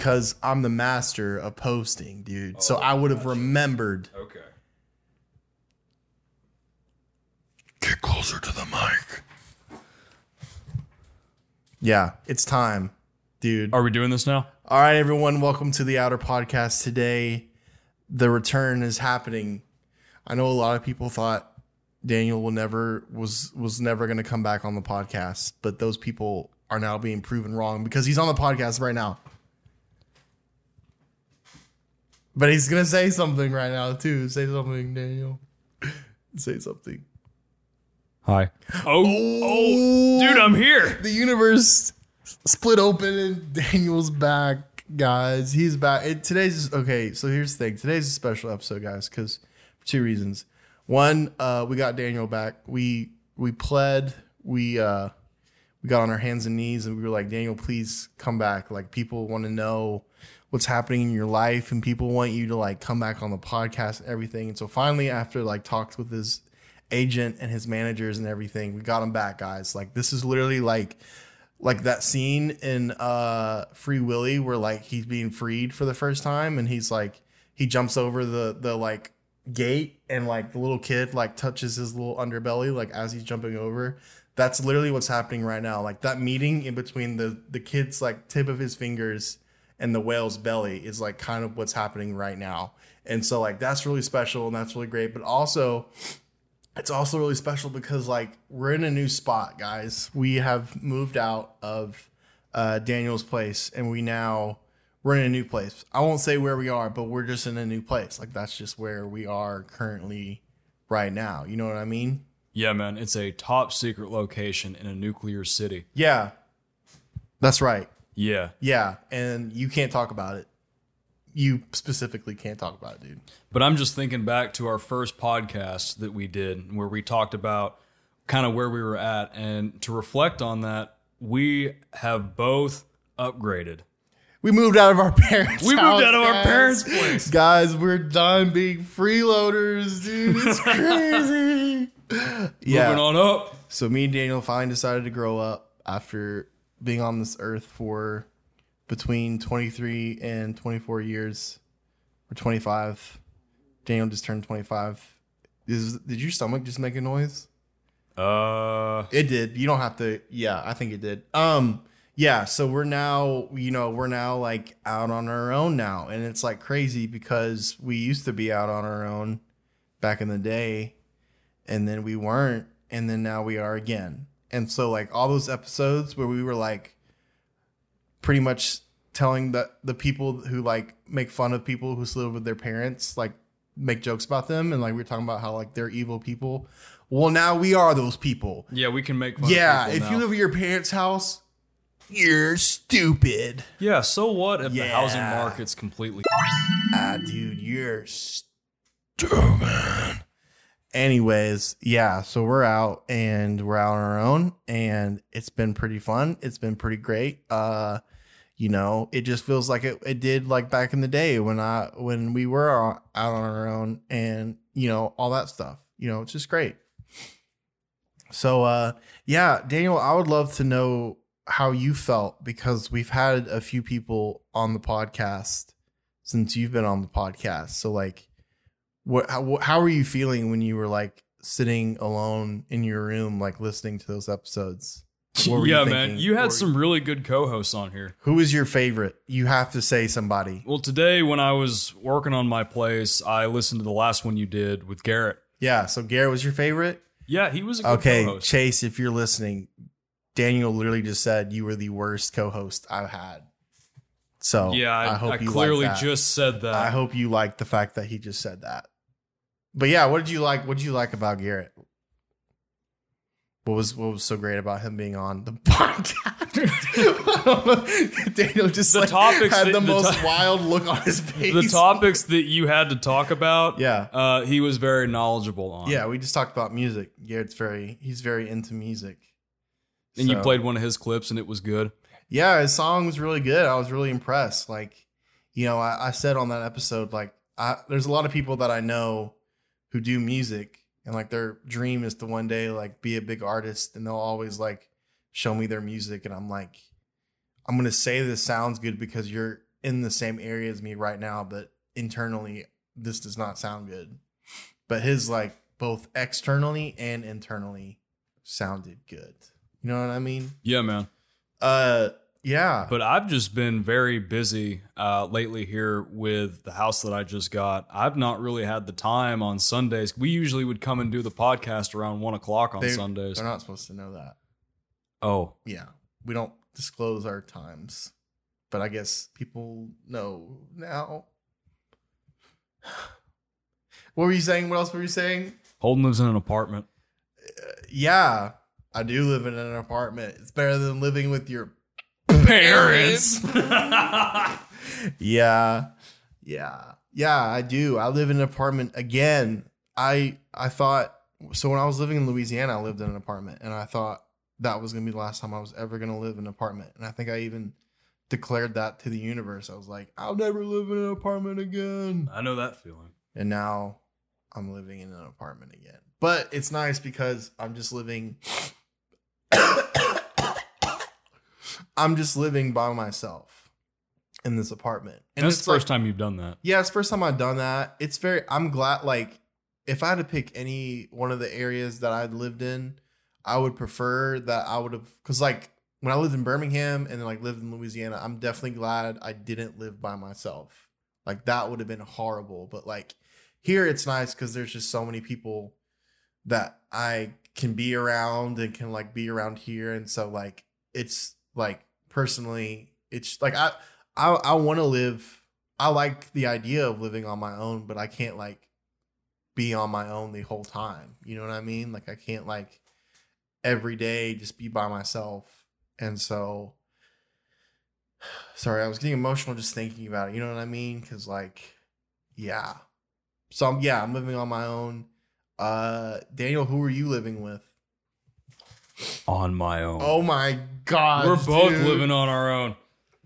because I'm the master of posting, dude. so oh, I would have remembered. Okay. Get closer to the mic. Yeah, it's time, dude. Are we doing this now? All right, everyone, welcome to the Outer Podcast. Today, the return is happening. I know a lot of people thought Daniel will never was was never going to come back on the podcast, but those people are now being proven wrong because he's on the podcast right now. But he's gonna say something right now too. Say something, Daniel. say something. Hi. Oh, oh, dude, I'm here. The universe split open and Daniel's back, guys. He's back. It, today's okay. So here's the thing. Today's a special episode, guys, because for two reasons. One, uh, we got Daniel back. We we pled. We uh, we got on our hands and knees and we were like, Daniel, please come back. Like people want to know what's happening in your life and people want you to like come back on the podcast and everything. And so finally, after like talked with his agent and his managers and everything, we got him back, guys. Like this is literally like like that scene in uh Free Willy where like he's being freed for the first time and he's like he jumps over the the like gate and like the little kid like touches his little underbelly like as he's jumping over that's literally what's happening right now like that meeting in between the the kid's like tip of his fingers and the whale's belly is like kind of what's happening right now. And so like that's really special and that's really great but also it's also really special because like we're in a new spot guys. We have moved out of uh, daniel's place and we now we're in a new place. I won't say where we are but we're just in a new place. Like that's just where we are currently right now. You know what i mean? Yeah, man. It's a top secret location in a nuclear city. yeah. That's right Yeah. yeah and you can't talk about it you specifically can't talk about it dude But I'm just thinking back to our first podcast that we did where we talked about kind of where we were at. And to reflect on that, we have both upgraded. we moved out of our parents We moved house, out of our parents' place. guys we're done being freeloaders dude it's crazy yeah Moving on up. So me and Daniel finally decided to grow up after being on this earth for between 23 and 24 years or 25. Daniel just turned 25. Is, did your stomach just make a noise? Uh, It did. You don't have to. Yeah, I think it did. Um, yeah. So we're now, you know, we're now like out on our own now, and it's like crazy because we used to be out on our own back in the day, and then we weren't, and then now we are again. And so like all those episodes where we were like pretty much telling the the people who like make fun of people who live with their parents, like make jokes about them, and like we are talking about how like they're evil people. Well, now we are those people. yeah, we can make fun Yeah, of if people you live at your parents' house, you're stupid. Yeah, so what if the housing market's completely. Ah, dude, you're stupid. Anyways, yeah, so we're out and we're out on our own and it's been pretty fun. It's been pretty great. Uh you know, it just feels like it, it did like back in the day when I when we were out on our own and you know, all that stuff. You know, it's just great. So uh yeah, Daniel, I would love to know how you felt because we've had a few people on the podcast since you've been on the podcast. So like what how, how were you feeling when you were like sitting alone in your room like listening to those episodes? Were you yeah, man. You had some really good co hosts on here. Who is your favorite? You have to say somebody. Well, today when I was working on my place, I listened to the last one you did with Garrett. Yeah, so Garrett was your favorite? Yeah, he was a good Okay, co-host. Chase, if you're listening, Daniel literally just said you were the worst co-host I've had. So yeah, I, I hope I you clearly just said that. I hope you like the fact that he just said that. But yeah, what did you like? What did you like about Garrett? What was what was so great about him being on the podcast? Daniel just The like topics had that- the, the most to- wild look on his face. the topics that you had to talk about, Yeah. uh, he was very knowledgeable on. Yeah, we just talked about music. Garrett's very he's very into music. and you played one of his clips, and it was good. Yeah, his song was really good. I was really impressed. Like, you know, I, I said on that episode, like, I, there's a lot of people that I know who do music, and like their dream is to one day like be a big artist, and they'll always like show me their music, and I'm like, I'm gonna say this sounds good because you're in the same area as me right now, but internally this does not sound good. But his like both externally and internally sounded good. You know what I mean? Yeah, man. Uh yeah. But I've just been very busy uh, lately here with the house that I just got. I've not really had the time on Sundays. We usually would come and do the podcast around one o'clock on They- Sundays. They're not supposed to know that. Oh, Yeah. We don't disclose our times. But I guess people know now. What were you saying? What else were you saying? Holden lives in an apartment. Yeah, I do live in an apartment. It's better than living with your Parents. yeah, yeah, yeah. I do. I live in an apartment again. I I thought so when I was living in Louisiana, I lived in an apartment, and I thought that was gonna be the last time I was ever gonna live in an apartment. And I think I even declared that to the universe. I was like, I'll never live in an apartment again. I know that feeling. And now I'm living in an apartment again. But it's nice because I'm just living I'm just living by myself in this apartment. And That's it's the first like- time you've done that. Yeah, it's the first time I've done that. It's very I'm glad like if I had to pick any one of the areas that I'd lived in, I would prefer that I would have cuz like when I lived in Birmingham and then like lived in Louisiana, I'm definitely glad I didn't live by myself. Like that would have been horrible, but like here it's nice cuz there's just so many people that I can be around and can like be around here and so like it's like personally it's like I I I want to live I like the idea of living on my own, but I can't like be on my own the whole time. You know what I mean? Like I can't like every day just be by myself. And so sorry, I was getting emotional just thinking about it. You know what I mean? Cuz like yeah. So I'm, yeah, I'm living on my own. Uh Daniel, who are you living with? On my own. Oh my god. We're both living on our own.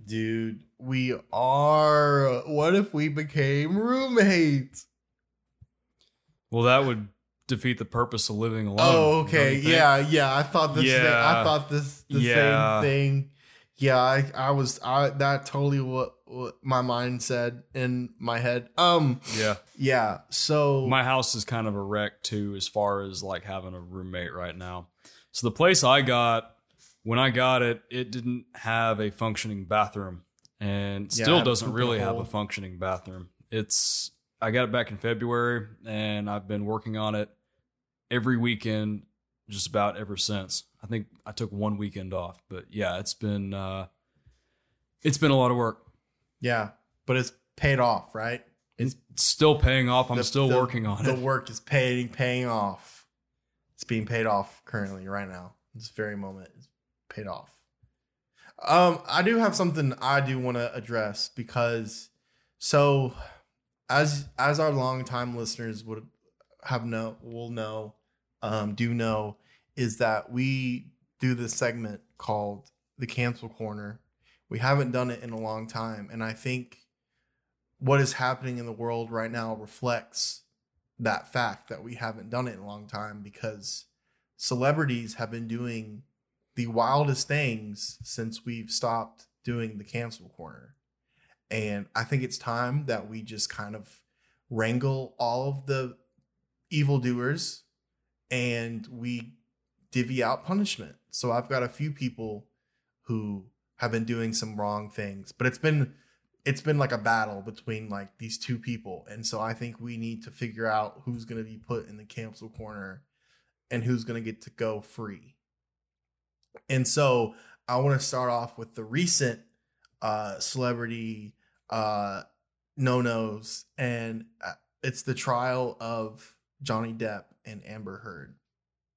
Dude, we are. What if we became roommates? Well, that would defeat the purpose of living alone. Oh, okay. Yeah, yeah. I thought this. Thing, I thought this the Yeah. same thing. Yeah, I, I was. I that totally what, what my mind said in my head. Um. Yeah. Yeah. So. My house is kind of a wreck too, as far as like having a roommate right now. So the place I got, when I got it, it didn't have a functioning bathroom, and Yeah, still doesn't really have a functioning bathroom. It's I got it back in February, and I've been working on it every weekend, just about ever since. I think I took one weekend off, but yeah, it's been uh, it's been a lot of work. yeah, but it's paid off, right? It's still paying off. I'm The- still the- working on the it. The work is paying paying off. It's being paid off currently right now. This very moment is paid off. Um, I do have something I do want to address because so as as our longtime listeners would have know will know, um, do know, is that we do this segment called the cancel corner. We haven't done it in a long time, and I think what is happening in the world right now reflects that fact that we haven't done it in a long time because celebrities have been doing the wildest things since we've stopped doing the cancel corner. And I think it's time that we just kind of wrangle all of the evildoers and we divvy out punishment. So I've got a few people who have been doing some wrong things, but it's been it's been like a battle between like these two people. And so I think we need to figure out who's going to be put in the cancel corner and who's going to get to go free. And so I want to start off with the recent uh celebrity uh no-nos and uh, it's the trial of Johnny Depp and Amber Heard.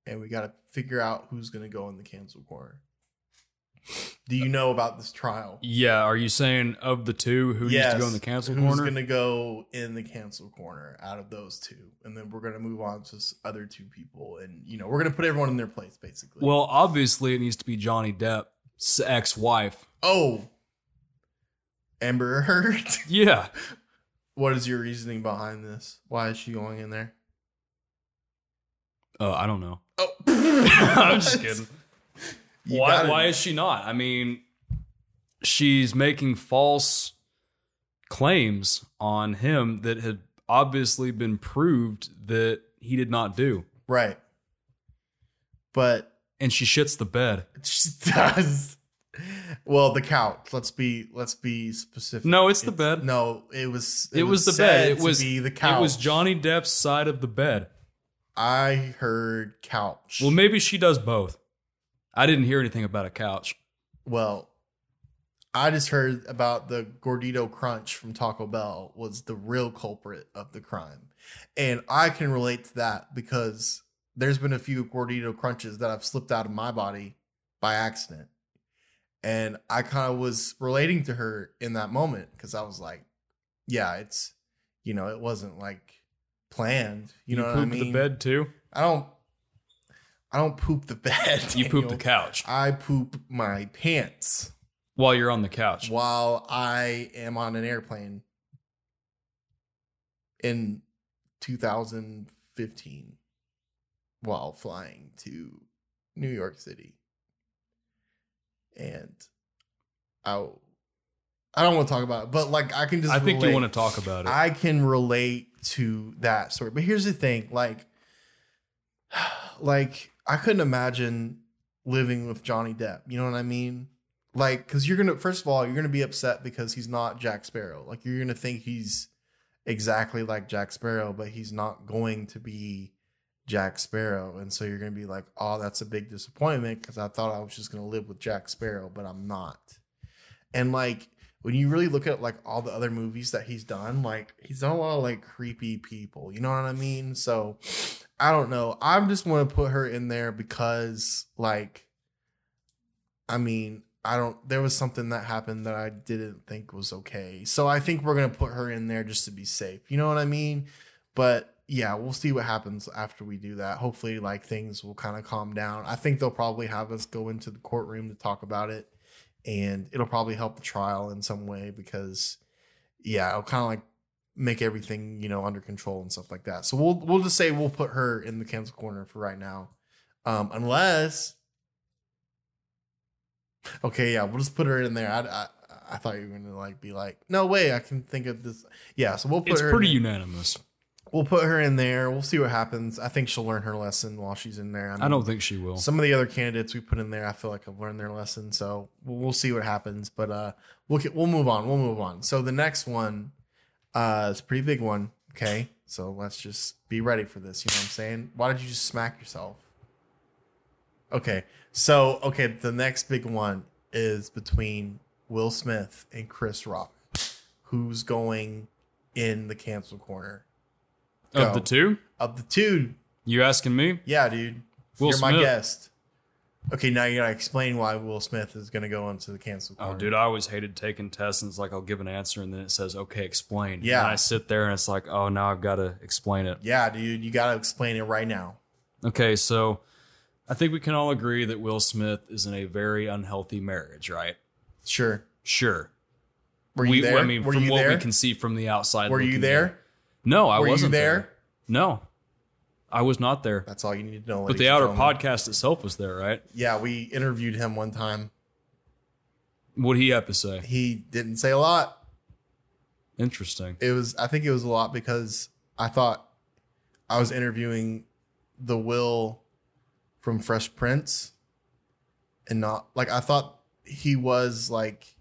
And we got to figure out who's going to go in the cancel corner. Do you know about this trial? Yeah, are you saying of the two who needs to go in the cancel who's corner? Who's gonna go in the cancel corner out of those two, and then we're gonna move on to other two people, and you know we're gonna put everyone in their place basically. well, obviously it needs to be Johnny Depp's ex-wife. oh, Amber Heard. Yeah. what is your reasoning behind this? Why is she going in there? Uh, I don't know. Oh, I'm just kidding. You Why, gotta- why is she not? I mean, she's making false claims on him that had obviously been proved that he did not do. Right. But And she shits the bed. she does. Well, the couch. Let's be let's be specific. No, it's the bed. No, it was It, was, the bed. It was the couch. It was Johnny Depp's side of the bed. I heard couch. Well, maybe she does both. I didn't hear anything about a couch. Well, I just heard about the Gordito Crunch from Taco Bell was the real culprit of the crime. And I can relate to that because there's been a few Gordito Crunches that I've slipped out of my body by accident. And I kind of was relating to her in that moment because I was like, yeah, it's, you know, it wasn't like planned. You, know what I pooped mean? the bed too. I don't, I don't poop the bed. You poop the couch I poop my pants while you're on the couch. while I am on an airplane in 2015 while flying to New York City. And I I don't want to talk about it, but like I can just I think relate. you want to talk about it. I can relate to that story. But here's the thing, like like I couldn't imagine living with Johnny Depp. You know what I mean? Like cuz you're to first of all, you're to be upset because he's not Jack Sparrow. Like you're to think he's exactly like Jack Sparrow, but he's not going to be Jack Sparrow. And so you're to be like, "Oh, that's a big disappointment because I thought I was just to live with Jack Sparrow, but I'm not." And like when you really look at like all the other movies that he's done, like he's done a lot of like creepy people. You know what I mean? So I don't know. I just want to put her in there because like I mean, I don't there was something that happened that I didn't think was okay. So I think we're to put her in there just to be safe. You know what I mean? But yeah, we'll see what happens after we do that. Hopefully like things will kind of calm down. I think they'll probably have us go into the courtroom to talk about it and it'll probably help the trial in some way because yeah it'll kind of like make everything you know under control and stuff like that so we'll we'll just say we'll put her in the cancel corner for right now um unless okay yeah we'll just put her in there i i, I thought you were gonna like be like no way i can think of this yeah so we'll put it's her pretty unanimous. we'll put her in there we'll see what happens i think she'll learn her lesson while she's in there I don't think she will. some of the other candidates we put in there, I feel like have learned their lesson. So we'll, we'll see what happens. But uh, we'll get, we'll move on. We'll move on. So the next one uh, is a pretty big one. Okay, so let's just be ready for this. You know what I'm saying? Why did you just smack yourself? Okay, so okay, the next big one is between Will Smith and Chris Rock. Who's going in the cancel corner? Of the two, Of the two, you asking me? yeah, dude. Will You're my guest. Okay, now you gotta explain why Will Smith is gonna go into the cancel. Oh, dude, I always hated taking tests and it's like I'll give an answer and then it says, okay, explain. Yeah. And I sit there and it's like, oh, now I've got to explain it. Yeah, dude, you gotta explain it right now. Okay, so I think we can all agree that Will Smith is in a very unhealthy marriage, right? Sure. Sure. Were you we, there? I mean, Were from what there? we can see from the outside. Were you there? in. No, I Were wasn't there? No, I was not there. That's all you need to know. But the outer podcast itself was there, right? Yeah, we interviewed him one time. What he have to say? He didn't say a lot. Interesting. It was I think it was a lot because I thought I was interviewing the Will from Fresh Prince and not like I thought he was like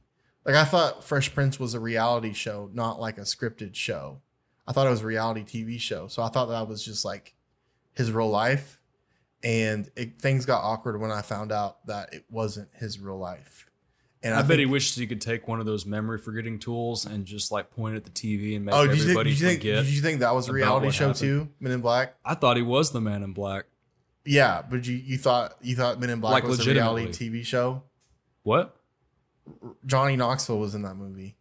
like I thought Fresh Prince was a reality show, not like a scripted show. I thought it was a reality TV show. So I thought that was just like his real life. And it, things got awkward when I found out that it wasn't his real life. And I, I, bet think, he wishes he could take one of those memory forgetting tools and just like point at the TV and make Oh, did you, think, everybody did, you think, forget. did you think that was a reality show happened. too? Men in Black? I thought he was the man in black. Yeah, but you, you thought you thought Men in Black Like, was a reality. TV show? What? Johnny Knoxville was in that movie.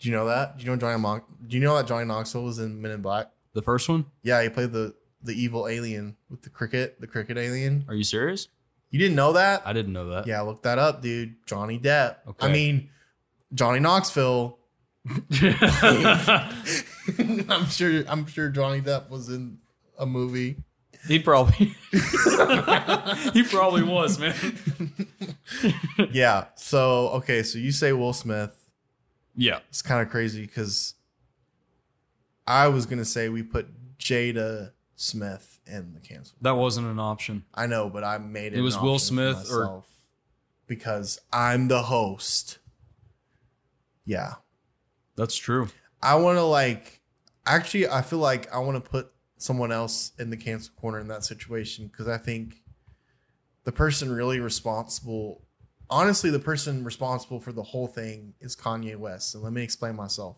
Do you know that? Do you know Johnny Mon- Do you know that Johnny Knoxville was in Men in Black? The first one? Yeah, he played the the evil alien with the cricket, the cricket alien. Are you serious? You didn't know that? I didn't know that. Yeah, look that up, dude. Johnny Depp. Okay. I mean, Johnny Knoxville. I'm sure. I'm sure Johnny Depp was in a movie. he probably he probably was, man. Yeah. So okay. So you say Will Smith. Yeah. It's kind of crazy because I was gonna say we put Jada Smith in the cancel. That wasn't an option. I know, but I made it. It was Will Smith or- because I'm the host. Yeah, That's true. I want to like. Actually, I feel like I want to put someone else in the cancel corner in that situation because I think the person really responsible. Honestly, the person responsible for the whole thing is Kanye West. And let me explain myself.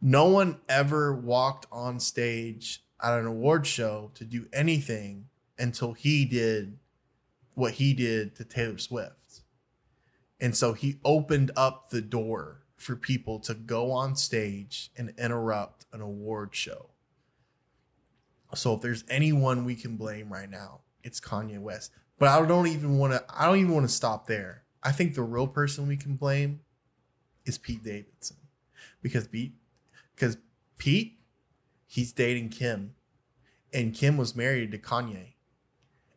No one ever walked on stage at an award show to do anything until he did what he did to Taylor Swift. And so he opened up the door for people to go on stage and interrupt an award show. So if there's anyone we can blame right now, it's Kanye West. But I don't even want to I don't even want to stop there. I think the real person we can blame is Pete Davidson. Because Pete because Pete he's dating Kim and Kim was married to Kanye.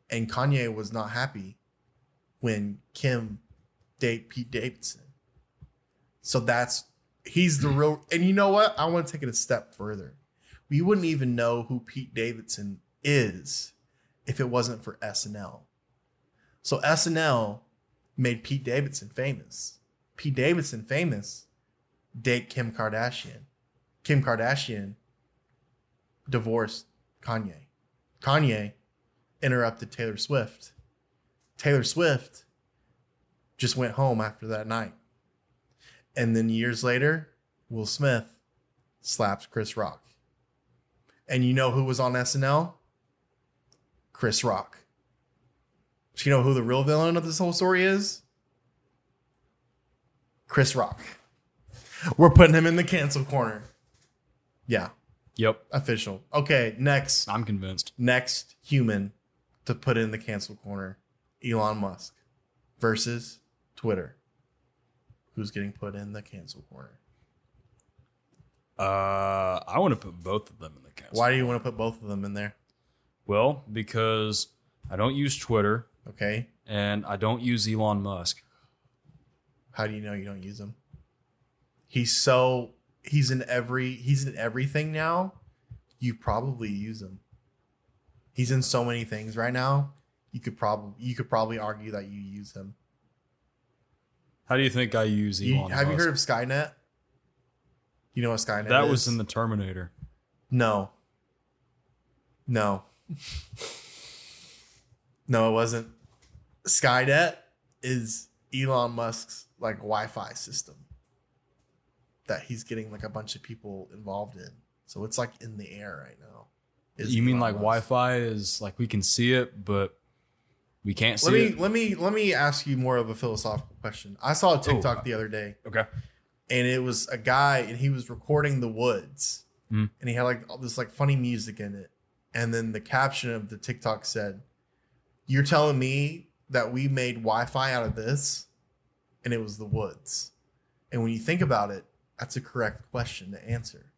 And Kanye was not happy when Kim date Pete Davidson. So that's he's the real and you know what? I want to take it a step further. We wouldn't even know who Pete Davidson is if it wasn't for SNL. So SNL made Pete Davidson famous. Pete Davidson famous date Kim Kardashian. Kim Kardashian divorced Kanye. Kanye interrupted Taylor Swift. Taylor Swift just went home after that night. And then years later, Will Smith slaps Chris Rock. And you know who was on SNL? Chris Rock. Do you know who the real villain of this whole story is? Chris Rock. We're putting him in the cancel corner. Yeah, Yep. official. Okay, next I'm convinced. next human to put in the cancel corner Elon Musk versus Twitter. Who's getting put in the cancel corner? Uh, I want to put both of them in the cancel. Why do you want to put both of them in there? Well, because I don't use Twitter Okay. and I don't use Elon Musk. How do you know you don't use him? He's so he's in every he's in everything now. You probably use him. He's in so many things right now. You could probably you could probably argue that you use him. How do you think I use You- Elon have you heard of Skynet? You know what Skynet that is? was in the Terminator. No. No. no, it wasn't. Skynet is Elon Musk's like Wi-Fi system that he's getting like a bunch of people involved in. So it's like in the air right now. You mean like Wi-Fi is like we can see it, but we can't see Let me it? let me let me ask you more of a philosophical question. I saw a TikTok the other day Okay. and it was a guy and he was recording the woods Mm. and he had like all this like funny music in it and then the caption of the tiktok said you're telling me that we made wi-fi out of this and it was the woods and when you think about it that's a correct question to answer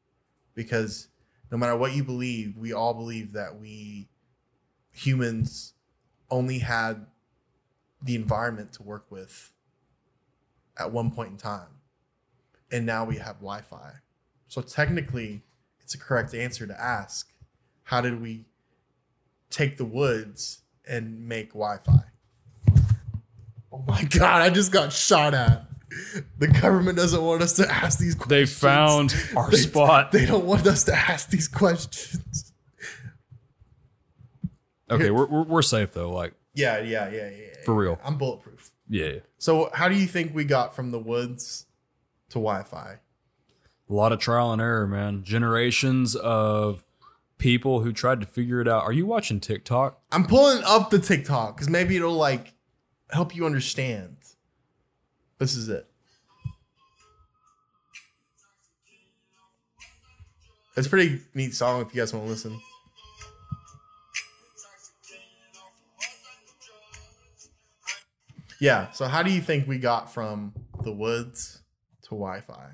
because no matter what you believe we all believe that we humans only had the environment to work with at one point in time and now we have Wi-Fi. So technically, it's a correct answer to ask: How did we take the woods and make Wi-Fi? Oh my god! I just got shot at. The government doesn't want us to ask these questions. They found our They- spot. They don't want us to ask these questions. okay, we're, we're we're safe though. Like Yeah, yeah, yeah, yeah. yeah. For real. I'm bulletproof. yeah, So, how do you think we got from the woods to Wi-Fi? a lot of trial and error, man. Generations of people who tried to figure it out. Are you watching TikTok? I'm pulling up the TikTok because maybe it'll like help you understand. This is it. It's a pretty neat song if you guys want to listen. Yeah, so how do you think we got from the woods to Wi Fi?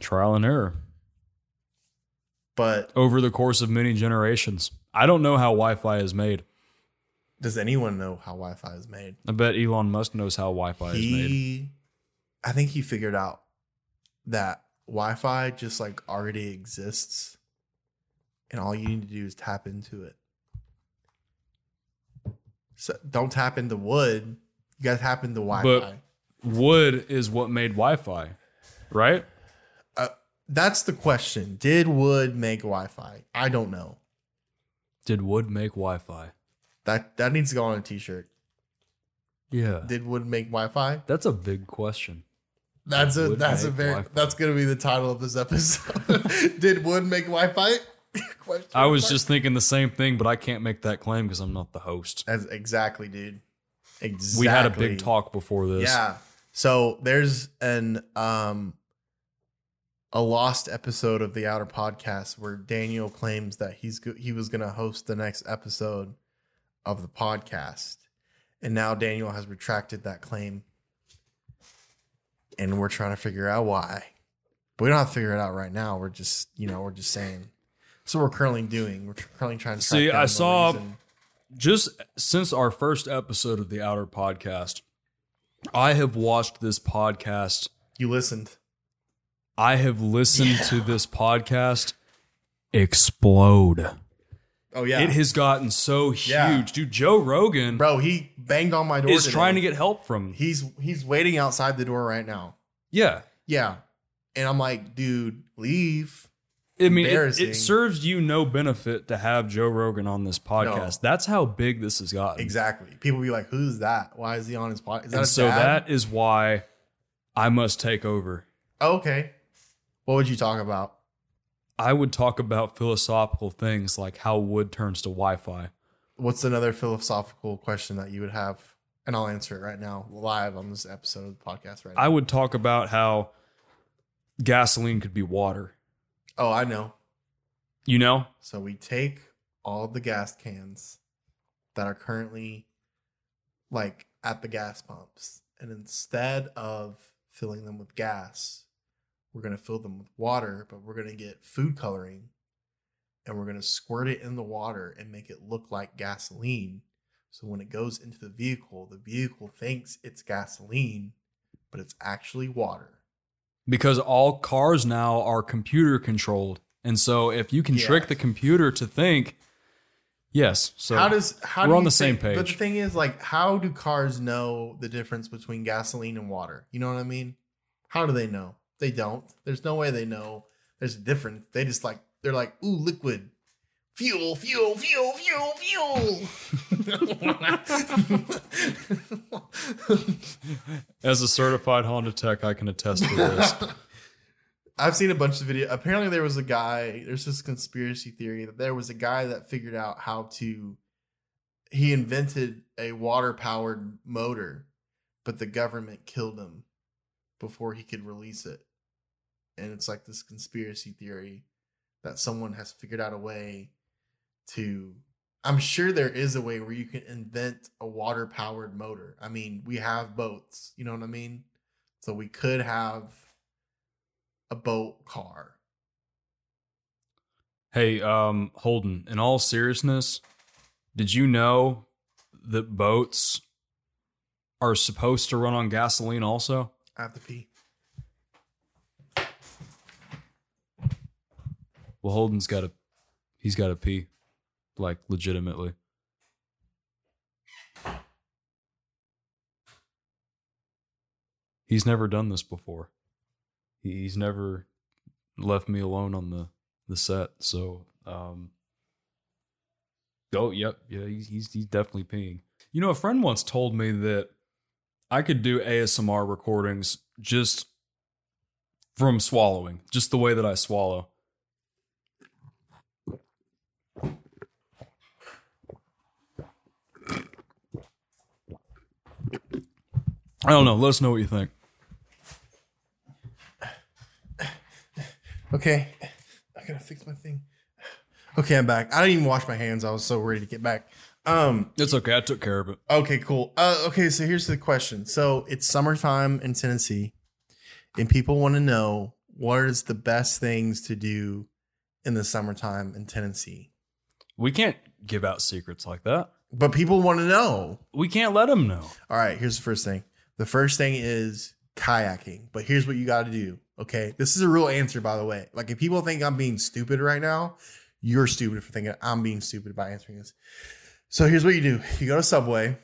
Trial and error But over the course of many generations. I don't know how Wi-Fi is made. Does anyone know how Wi Fi is made? I bet Elon Musk knows how Wi-Fi is made. He I think he figured out that Wi-Fi just like already exists, and all you need to do is tap into it. So don't tap into wood. You got to tap into Wi-Fi. But Wood is what made Wi-Fi, right? Uh, that's the question. Did wood make Wi-Fi? I don't know. Did wood make Wi-Fi? That that needs to go on a T-shirt. Yeah, Did wood make Wi-Fi? that's a big question. That's a that's a make very Wi-Fi. that's gonna be the title of this episode. Did wood make Wi-Fi? Question I was mark. just thinking the same thing, but I can't make that claim because I'm not the host. As exactly, dude. Exactly. We had a big talk before this. Yeah. So there's an um a lost episode of the Outer Podcast where Daniel claims that he's go- he was going to host the next episode of the podcast, and now Daniel has retracted that claim, and we're trying to figure out why. But we don't have to figure it out right now. We're just you know we're just saying. So we're currently doing. We're currently trying to. See, I saw- reason. Just since our first episode of the Outer Podcast, I have watched this podcast. you listened. I have listened to this podcast explode. Oh yeah, It has gotten so huge. Yeah. Dude, Joe Rogan bro. He banged on my door. is today. trying to get help from. He's he's waiting outside the door right now. Yeah. Yeah. And I'm like, dude, leave. I mean, it, it serves you no benefit to have Joe Rogan on this podcast. That's how big this has gotten. Exactly. People be like, who's that? Why is he on his podcast? And so dad? that is why I must take over. Oh, okay. What would you talk about? I would talk about philosophical things like how wood turns to Wi Fi. What's another philosophical question that you would have? And I'll answer it right now, live on this episode of the podcast right now. I would talk about how gasoline could be water. oh, I know. You know? So we take all the gas cans that are currently like at the gas pumps, and instead of filling them with gas, we're gonna fill them with water, but we're gonna get food coloring and we're gonna squirt it in the water and make it look like gasoline. So when it goes into the vehicle, the vehicle thinks it's gasoline, but it's actually water. Because all cars now are computer controlled. And so if you can Yeah. trick the computer to think, yes. So how does how we're do on the same page. But the thing is, like, how do cars know the difference between gasoline and water? You know what I mean? How do they know? They don't. There's no way they know. There's a difference. They just like they're like, ooh, liquid, fuel, fuel, fuel, fuel, fuel. as a certified Honda tech, I can attest to this. I've seen a bunch of video. Apparently, there was a guy. There's this conspiracy theory that there was a guy that figured out how to. He invented a water powered motor, but the government killed him before he could release it. And it's like this conspiracy theory that someone has figured out a way to. I'm sure there is a way where you can invent a water powered motor. I mean, we have boats. You know what I mean? So we could have a boat car. Hey, um, Holden, in all seriousness, did you know that boats are supposed to run on gasoline also? I have to pee. Well, Holden's got to, he's got to pee, like legitimately. He's never done this before. He's never left me alone on the the set. So, um, oh, yep, yeah, he's he's, he's definitely peeing. You know, a friend once told me that I could do ASMR recordings just from swallowing, just the way that I swallow. I don't know. Let us know what you think. Okay. I gotta fix my thing. Okay, I'm back. I didn't even wash my hands. I was so ready to get back. Um, It's okay. I took care of it. okay, cool. Uh, okay, so here's the question. So it's summertime in Tennessee, and people want to know what is the best things to do in the summertime in Tennessee. We can't give out secrets like that. But people want to know. We can't let them know. All right, here's the first thing. The first thing is kayaking. But here's what you got to do. Okay. This is a real answer, by the way. Like, if people think I'm being stupid right now, you're stupid for thinking I'm being stupid by answering this. So here's what you do you go to Subway,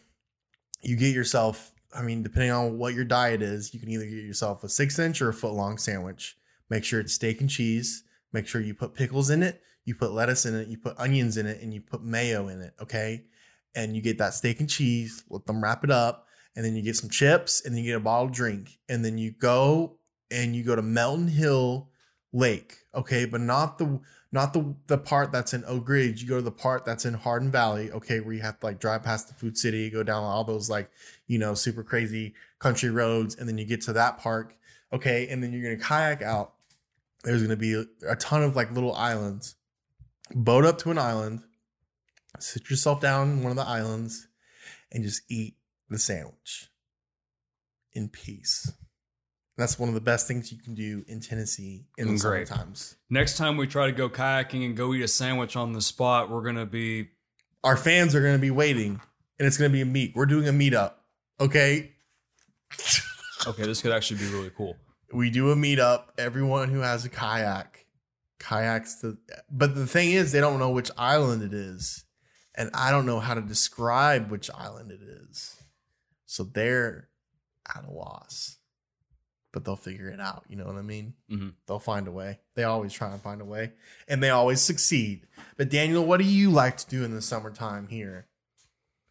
you get yourself, I mean, depending on what your diet is, you can either get yourself a six inch or a foot long sandwich. Make sure it's steak and cheese. Make sure you put pickles in it, you put lettuce in it, you put onions in it, and you put mayo in it. Okay. And you get that steak and cheese, let them wrap it up, and then you get some chips, and then you get a bottled drink. And then you go and you go to Melton Hill Lake. Okay. But not the not the the part that's in Oak Ridge. You go to the part that's in Hardin Valley, okay, where you have to like drive past the food city, go down all those like, you know, super crazy country roads, and then you get to that park, okay, and then you're gonna kayak out. There's gonna be a ton of like little islands. Boat up to an island, sit yourself down one of the islands, and just eat the sandwich in peace. That's one of the best things you can do in Tennessee in the summer Great. times. Next time we try to go kayaking and go eat a sandwich on the spot, we're gonna be our fans are going to be waiting and it's going to be a meet. We're doing a meetup. Okay. okay. This could actually be really cool. We do a meetup. Everyone who has a kayak kayaks to, but the thing is, they don't know which island it is. And I don't know how to describe which island it is. So they're at a loss, but they'll figure it out. You know what I mean? Mhm. They'll find a way. They always try and find a way and they always succeed. But Daniel, what do you like to do in the summertime here?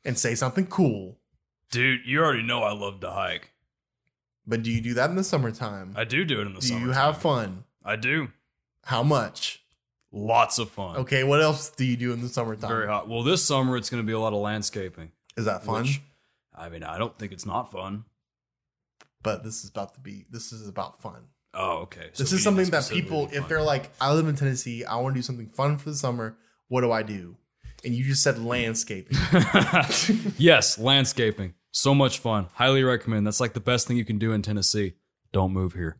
And say something cool. Dude, you already know I love to hike. But do you do that in the summertime? I do do it in the do summer. you have fun? I do. How much? Lots of fun. Okay, what else do you do in the summertime? Very hot. Well, this summer it's going to be a lot of landscaping. Is that fun? which, I mean, I don't think it's not fun. but this is about to be this is about fun. Oh, okay. So this is something that people if they're like, I live in Tennessee, I want to do something fun for the summer, what do I do? And you just said landscaping. yes, landscaping. So much fun. Highly recommend. That's like the best thing you can do in Tennessee. Don't move here.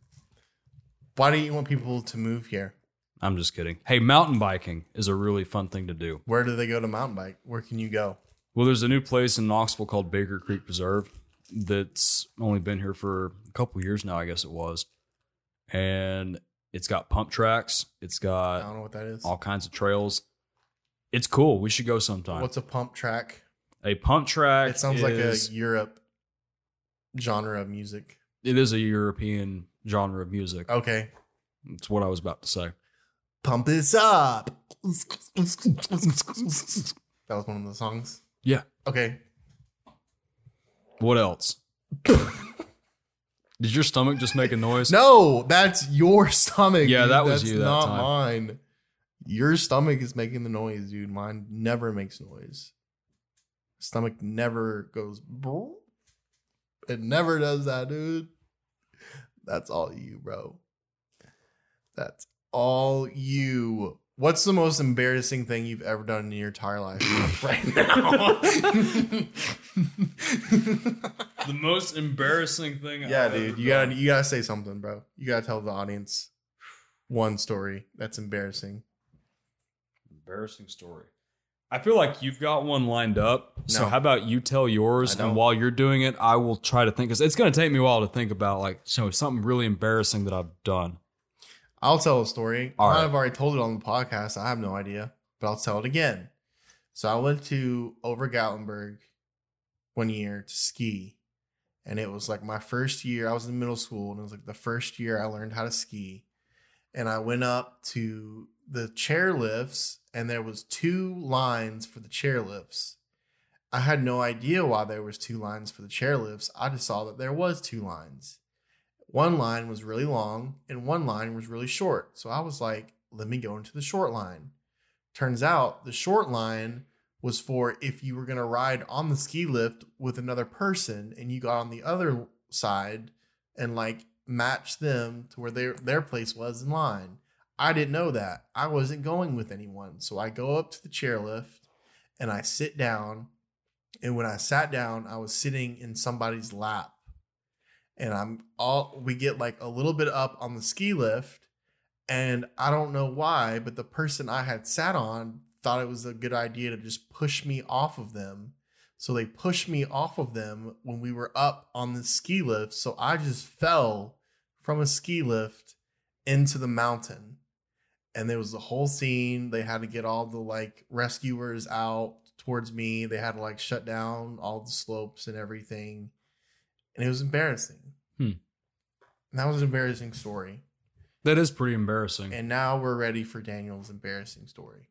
Why do you want people to move here? I'm just kidding. Hey, mountain biking is a really fun thing to do. Where do they go to mountain bike? Where can you go? Well, there's a new place in Knoxville called Baker Creek Preserve that's only been here for a couple years now, I guess it was. And it's got pump tracks, it's got I don't know what that is. all kinds of trails. It's cool. We should go sometime. What's a pump track? a pump track? It sounds like a Europe genre of music. It is a European genre of music. Okay. It's what I was about to say. Pump this up. That was one of the songs. Yeah. Okay. What else? Did your stomach just make a noise? No, that's your stomach. Yeah, dude. that was That's you that not time. mine. Your stomach is making the noise, dude. Mine never makes noise. Stomach never goes. It never does that, dude. That's all you, bro. That's all you. What's the most embarrassing thing you've ever done in your entire life right now? The most embarrassing thing. yeah, I've dude. ever You gotta done. you gotta say something, bro. You gotta tell the audience one story that's embarrassing. Embarrassing story. I feel like you've got one lined up. So how about you tell yours, and while you're doing it, I will try to think. Because it's going to take me a while to think about like so something really embarrassing that I've done. I'll tell a story. All I've already told it on the podcast. I have no idea, but I'll tell it again. So I went to over Gatlinburg one year to ski, and it was like my first year. I was in middle school, and it was like the first year I learned how to ski. And I went up to the chairlifts, and there was two lines for the chairlifts. I had no idea why there was two lines for the chairlifts. I just saw that there was two lines one line was really long and one line was really short. So I was like, let me go into the short line. Turns out the short line was for if you were going to ride on the ski lift with another person and you got on the other side and like match them to where their their place was in line. I didn't know that. I wasn't going with anyone. So I go up to the chairlift and I sit down. And when I sat down, I was sitting in somebody's lap and I'm all we get like a little bit up on the ski lift and I don't know why but the person I had sat on thought it was a good idea to just push me off of them So they pushed me off of them when we were up on the ski lift. So I just fell from a ski lift into the mountain. And there was the whole scene. They had to get all the like rescuers out towards me. They had to like shut down all the slopes and everything. And it was embarrassing. Hmm. And that was an embarrassing story. That is pretty embarrassing. And now we're ready for Daniel's embarrassing story.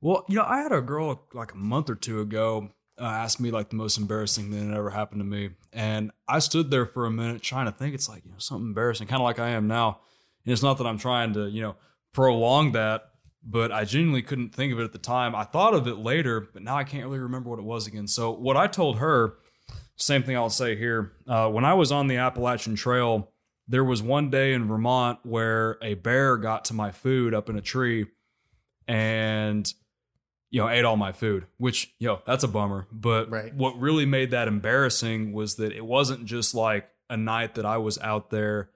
Well, you know, I had a girl like a month or two ago uh, ask me like the most embarrassing thing that ever happened to me, and I stood there for a minute trying to think. It's like you know something embarrassing, kind of like I am now. And it's not that I'm trying to you know prolong that, but I genuinely couldn't think of it at the time. I thought of it later, but now I can't really remember what it was again. So what I told her, same thing I'll say here. Uh, when I was on the Appalachian Trail, there was one day in Vermont where a bear got to my food up in a tree, and you know, ate all my food, which, you know, that's a bummer. But Right. what really made that embarrassing was that it wasn't just like a night that I was out there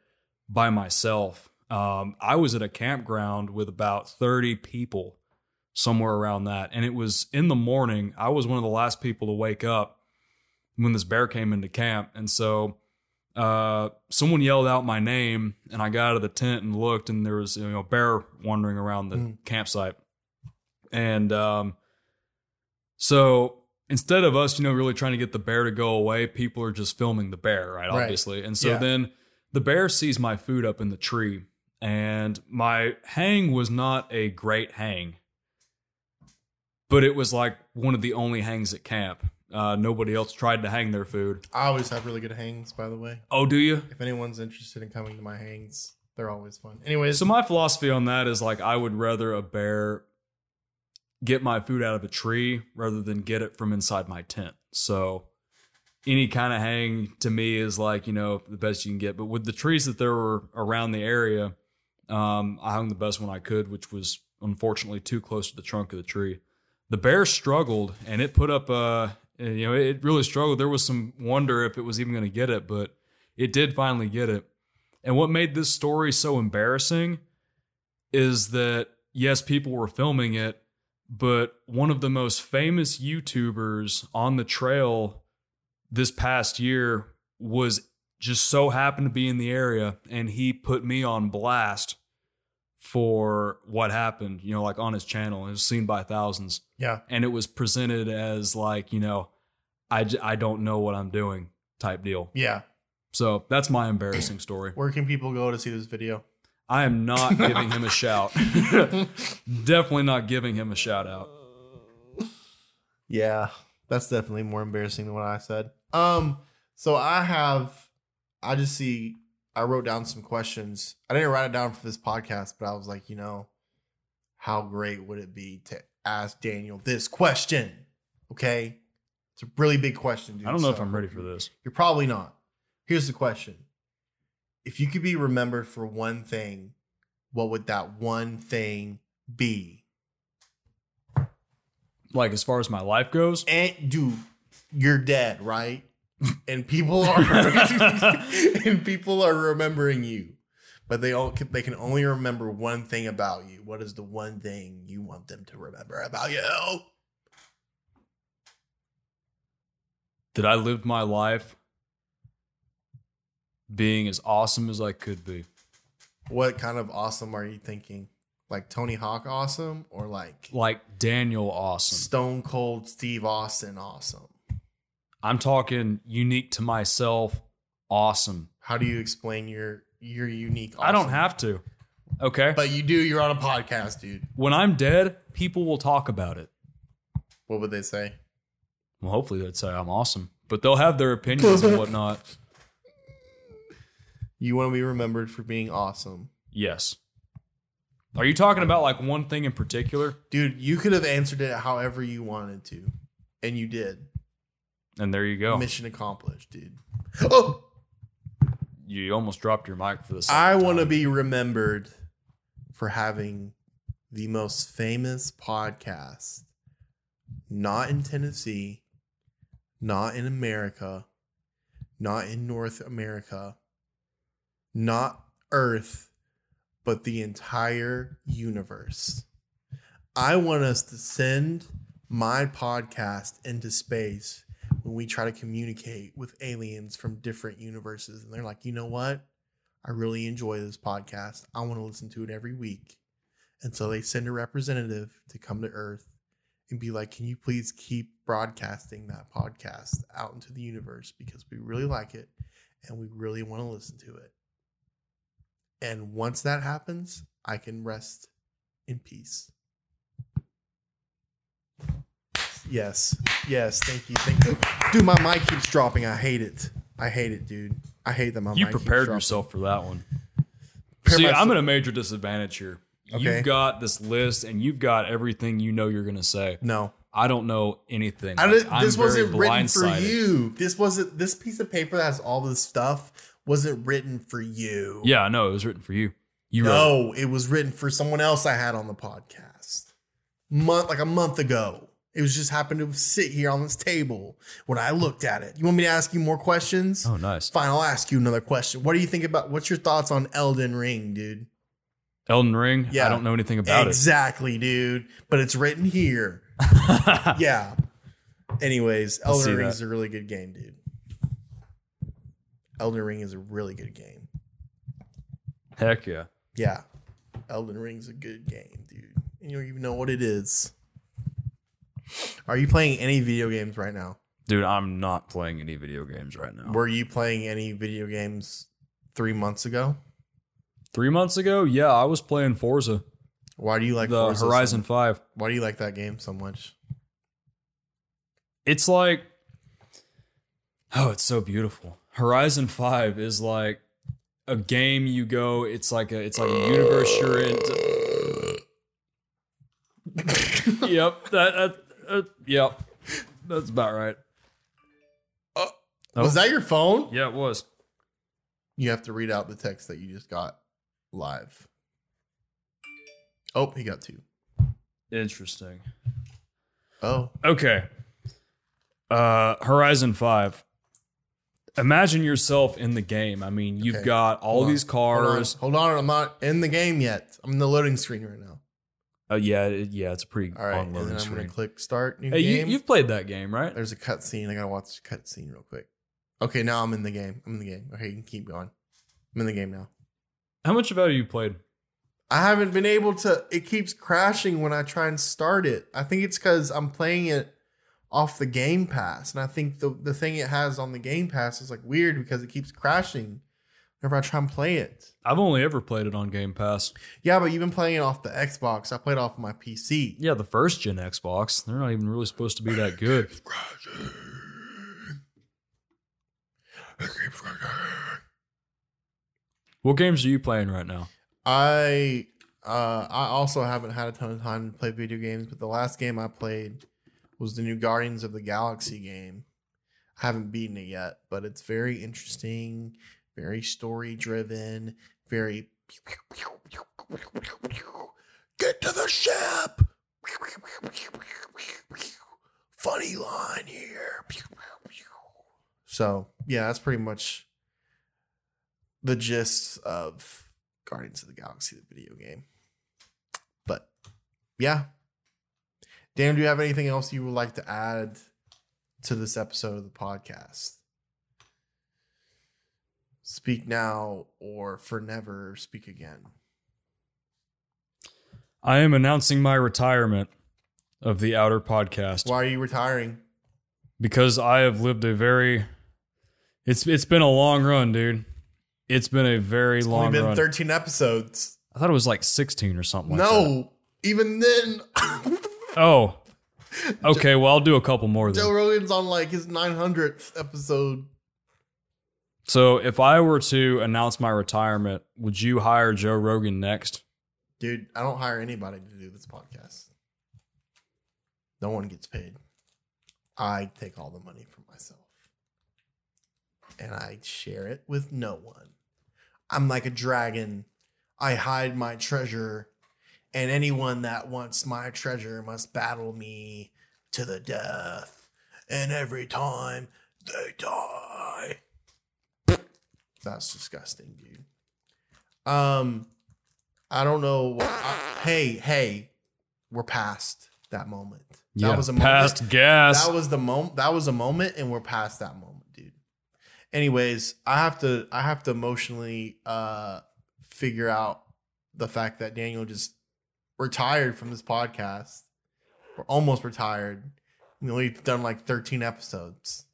by myself. Um, I was at a campground with about 30 people, somewhere around that. And it was in the morning. I was one of the last people to wake up when this bear came into camp. And so uh, someone yelled out my name, and I got out of the tent and looked, and there was, you know, a bear wandering around the Mm. campsite. And um, so instead of us, you know, really trying to get the bear to go away, people are just filming the bear, right? Right. Obviously. And so Yeah. then the bear sees my food up in the tree, and my hang was not a great hang, but it was like one of the only hangs at camp. Uh, nobody else tried to hang their food. I always have really good hangs, by the way. Oh, do you? If anyone's interested in coming to my hangs, they're always fun. Anyways, So my philosophy on that is like I would rather a bear get my food out of a tree rather than get it from inside my tent. So any kind of hang to me is like, you know, the best you can get. But with the trees that there were around the area, um, I hung the best one I could, which was unfortunately too close to the trunk of the tree. The bear struggled and it put up a, you know, it really struggled. There was some wonder if it was even going to get it, but it did finally get it. And what made this story so embarrassing is that, yes, people were filming it, but one of the most famous YouTubers on the trail this past year was just so happened to be in the area and he put me on blast for what happened, you know, like on his channel. It was seen by thousands yeah, and it was presented as like, you know, I, j- I don't know what I'm doing type deal. yeah. So that's my embarrassing story. Where can people go to see this video? I am not giving him a shout. Definitely not giving him a shout out. Yeah, that's definitely more embarrassing than what I said. Um, so I have, I just see, I wrote down some questions. I didn't write it down for this podcast, but I was like, you know, how great would it be to ask Daniel this question? Okay, it's a really big question, dude. I don't know if I'm ready for this. You're probably not. Here's the question: If you could be remembered for one thing, what would that one thing be? Like as far as my life goes, and dude, you're dead, right? And people are and people are remembering you, but they all can, they can only remember one thing about you. What is the one thing you want them to remember about you? that I lived my life being as awesome as I could be. What kind of awesome are you thinking? Like Tony Hawk awesome, or like Like Daniel awesome. Stone Cold Steve Austin awesome? I'm talking unique to myself awesome. How do you explain your your unique? I don't have to. Okay. but you do. You're on a podcast, dude. when I'm dead, people will talk about it. What would they say? Well, hopefully they'd say I'm awesome, but they'll have their opinions and whatnot. You want to be remembered for being awesome. Yes. Are you talking about like one thing in particular? Dude, you could have answered it however you wanted to, and you did. And there you go. Mission accomplished, dude. Oh, You almost dropped your mic for this. I want to be remembered for having the most famous podcast, not in Tennessee, not in America, not in North America, not Earth, but the entire universe. I want us to send my podcast into space when we try to communicate with aliens from different universes. And they're like, you know what? I really enjoy this podcast. I want to listen to it every week. And so they send a representative to come to Earth and be like, can you please keep broadcasting that podcast out into the universe because we really like it and we really want to listen to it. And once that happens, I can rest in peace. Yes. Yes. Thank you. Thank you. Dude, my mic keeps dropping. I hate it. I hate it, dude. I hate that my You mic keeps prepared dropping. yourself for that one. Prepare See, myself- I'm at a major disadvantage here. Okay. You've got this list and you've got everything you know you're going to say. No. I don't know anything. I Like, didn't, I'm this very wasn't written for blindsided. you. This wasn't this piece of paper that has all this stuff wasn't written for you. Yeah, I know. It was written for you. You wrote it. No, it was written for someone else I had on the podcast. Month like a month ago. It was just happened to sit here on this table when I looked at it. You want me to ask you more questions? Oh, nice. Fine, I'll ask you another question. What do you think about what's your thoughts on Elden Ring, dude? Elden Ring. Yeah. I don't know anything about it. exactly, dude. But it's written here. yeah. Anyways, Elden Ring that. is a really good game, dude. Elden Ring is a really good game. Heck yeah. Yeah. Elden Ring's a good game, dude. And you don't even know what it is. Are you playing any video games right now? Dude, I'm not playing any video games right now. Were you playing any video games three months ago? Three months ago, yeah, I was playing Forza, Why do you like the Forza so- Horizon 5. why do you like that game so much? It's like, oh, it's so beautiful. Horizon 5 is like a game you go, it's like a, it's like a universe you're in. yep, that, that uh, yep, that's about right. Oh, Oh. Was that your phone? Yeah, it was. You have to read out the text that you just got live. Oh, he got two. Interesting. Oh, Okay. Uh Horizon 5. Imagine yourself in the game. I mean, you've Okay. got all Hold on. these hold on. cars. Hold on, I'm not in the game yet. I'm in the loading screen right now. Uh, yeah, it, yeah, it's a pretty All right, long and loading then I'm gonna click start new Hey, you, game. you've played that game, right? There's a cutscene. I gotta watch the cutscene real quick. Okay, now I'm in the game. I'm in the game. Okay, you can keep going. I'm in the game now. How much of that have you played? I haven't been able to. It keeps crashing when I try and start it. I think it's because I'm playing it off the Game Pass, and I think the the thing it has on the Game Pass is like weird because it keeps crashing whenever I try and play it. I've only ever played it on Game Pass. Yeah, but you've been playing it off the Xbox. I played it off my PC. Yeah, the first gen Xbox. They're not even really supposed to be that good. What games are you playing right now? I uh I also haven't had a ton of time to play video games, but the last game I played was the new Guardians of the Galaxy game. I haven't beaten it yet, but it's very interesting, very story driven, very get to the ship. Funny line here. So yeah, that's pretty much the gist of Guardians of the Galaxy, the video game. But yeah. Dan, do you have anything else you would like to add to this episode of the podcast? Speak now or for never speak again. I am announcing my retirement of the Outer Podcast Why are you retiring? because I have lived a very it's it's been a long run, dude. It's been a very It's long only been run. 13 episodes. I thought it was like 16 or something like that. no, even then, Oh. Okay, well I'll do a couple more then. Joe Rogan's on like his 900th episode. So if I were to announce my retirement, would you hire Joe Rogan next? Dude, I don't hire anybody to do this podcast. No one gets paid. I take all the money for myself. And I share it with no one. I'm like a dragon. I hide my treasure, and anyone that wants my treasure must battle me to the death. And every time they die. That's disgusting, dude. Um, I don't know. I- hey, hey, we're past that moment. Yeah, That was a past moment. gas. That was the moment. That was a moment, and we're past that moment, dude. Anyways, I have to. I have to emotionally uh figure out the fact that Daniel just retired from this podcast. We're almost retired. We only done like 13 episodes.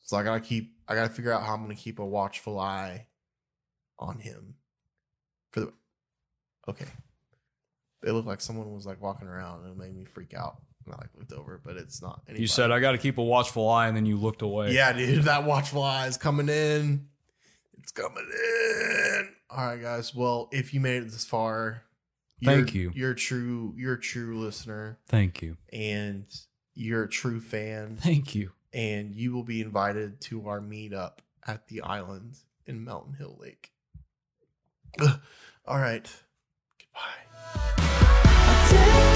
So I gotta keep. I gotta figure out how I'm gonna keep a watchful eye on him. For the okay, they looked like someone was like walking around and it made me freak out. And I like looked over, but it's not. Anybody. you said I got to keep a watchful eye, and then you looked away. Yeah, dude, that watchful eye is coming in. It's coming in. All right, guys. Well, if you made it this far, Thank you're- you. You're a true. You're a true listener, Thank you. and you're a true fan, Thank you and you will be invited to our meetup at the island in Mountain Hill Lake. Ugh. All right. Goodbye.